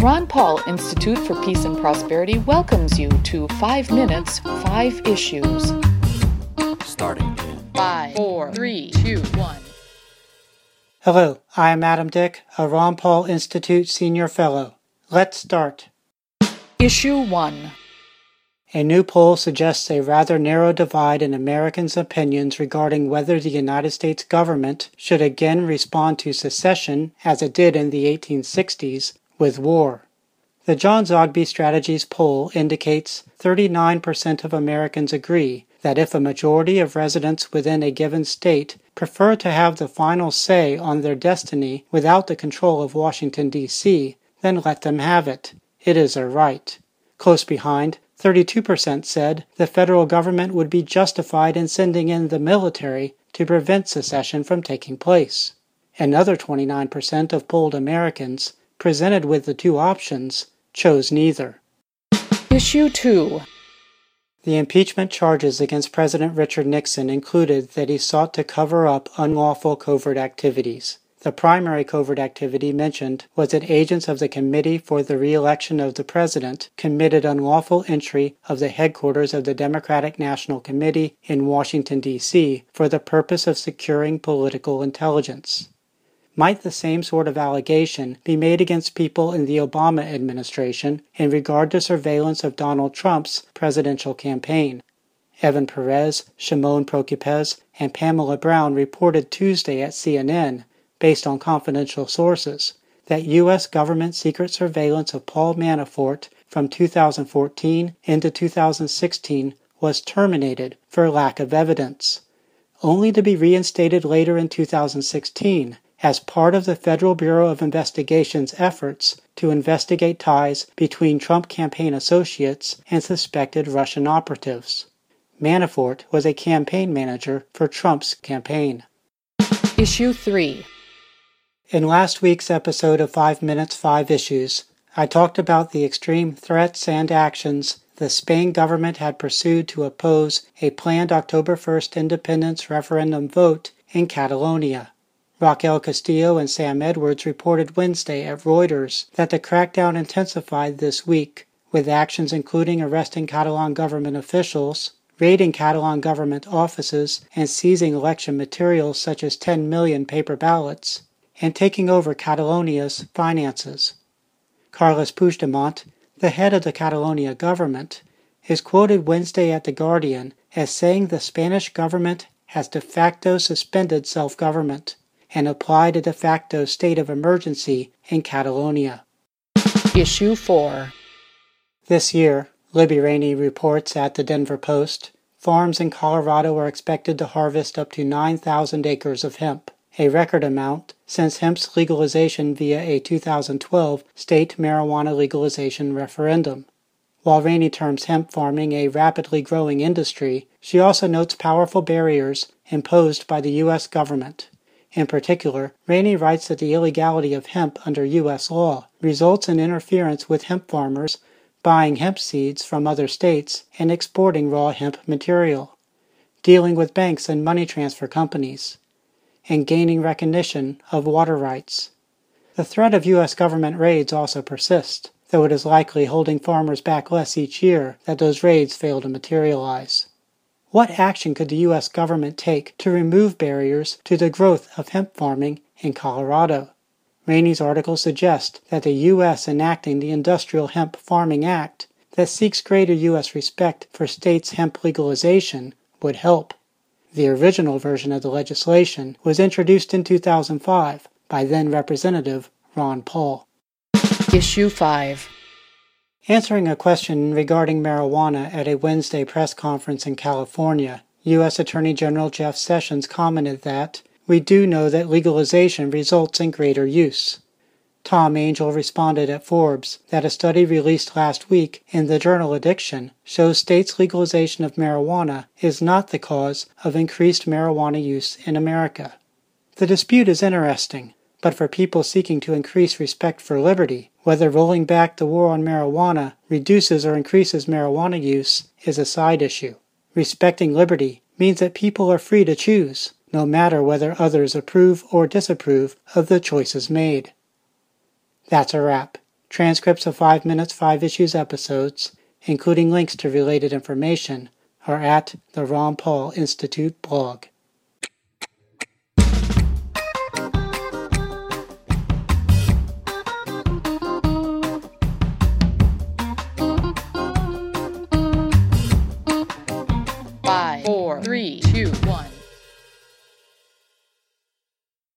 The Ron Paul Institute for Peace and Prosperity welcomes you to 5 Minutes, 5 Issues. Starting in 5, 4, 3, 2, 1. Hello, I am Adam Dick, a Ron Paul Institute Senior Fellow. Let's start. Issue 1. A new poll suggests a rather narrow divide in Americans' opinions regarding whether the United States government should again respond to secession, as it did in the 1860s, with war. The John Zogby Strategies poll indicates 39% of Americans agree that if a majority of residents within a given state prefer to have the final say on their destiny without the control of Washington, D.C., then let them have it. It is their right. Close behind, 32% said the federal government would be justified in sending in the military to prevent secession from taking place. Another 29% of polled Americans presented with the two options, chose neither. Issue 2. The impeachment charges against President Richard Nixon included that he sought to cover up unlawful covert activities. The primary covert activity mentioned was that agents of the Committee for the Re-election of the President committed unlawful entry of the headquarters of the Democratic National Committee in Washington, D.C. for the purpose of securing political intelligence. Might the same sort of allegation be made against people in the Obama administration in regard to surveillance of Donald Trump's presidential campaign? Evan Perez, Shimon Prokupecz, and Pamela Brown reported Tuesday at CNN, based on confidential sources, that U.S. government secret surveillance of Paul Manafort from 2014 into 2016 was terminated for lack of evidence, only to be reinstated later in 2016 as part of the Federal Bureau of Investigation's efforts to investigate ties between Trump campaign associates and suspected Russian operatives. Manafort was a campaign manager for Trump's campaign. Issue 3. In last week's episode of 5 Minutes 5 Issues, I talked about the extreme threats and actions the Spain government had pursued to oppose a planned October 1st independence referendum vote in Catalonia. Raquel Castillo and Sam Edwards reported Wednesday at Reuters that the crackdown intensified this week, with actions including arresting Catalan government officials, raiding Catalan government offices, and seizing election materials such as 10 million paper ballots, and taking over Catalonia's finances. Carles Puigdemont, the head of the Catalonia government, is quoted Wednesday at The Guardian as saying the Spanish government has de facto suspended self government and applied a de facto state of emergency in Catalonia. Issue 4. This year, Libby Rainey reports at the Denver Post, farms in Colorado are expected to harvest up to 9,000 acres of hemp, a record amount since hemp's legalization via a 2012 state marijuana legalization referendum. While Rainey terms hemp farming a rapidly growing industry, she also notes powerful barriers imposed by the U.S. government. In particular, Rainey writes that the illegality of hemp under U.S. law results in interference with hemp farmers buying hemp seeds from other states and exporting raw hemp material, dealing with banks and money transfer companies, and gaining recognition of water rights. The threat of U.S. government raids also persists, though it is likely holding farmers back less each year that those raids fail to materialize. What action could the U.S. government take to remove barriers to the growth of hemp farming in Colorado? Rainey's article suggests that the U.S. enacting the Industrial Hemp Farming Act that seeks greater U.S. respect for states' hemp legalization would help. The original version of the legislation was introduced in 2005 by then Representative Ron Paul. Issue 5. Answering a question regarding marijuana at a Wednesday press conference in California, U.S. Attorney General Jeff Sessions commented that, We do know that legalization results in greater use. Tom Angell responded at Forbes that a study released last week in the journal Addiction shows states' legalization of marijuana is not the cause of increased marijuana use in America. The dispute is interesting, but for people seeking to increase respect for liberty, whether rolling back the war on marijuana reduces or increases marijuana use is a side issue. Respecting liberty means that people are free to choose, no matter whether others approve or disapprove of the choices made. That's a wrap. Transcripts of 5 Minutes 5 Issues episodes, including links to related information, are at the Ron Paul Institute blog.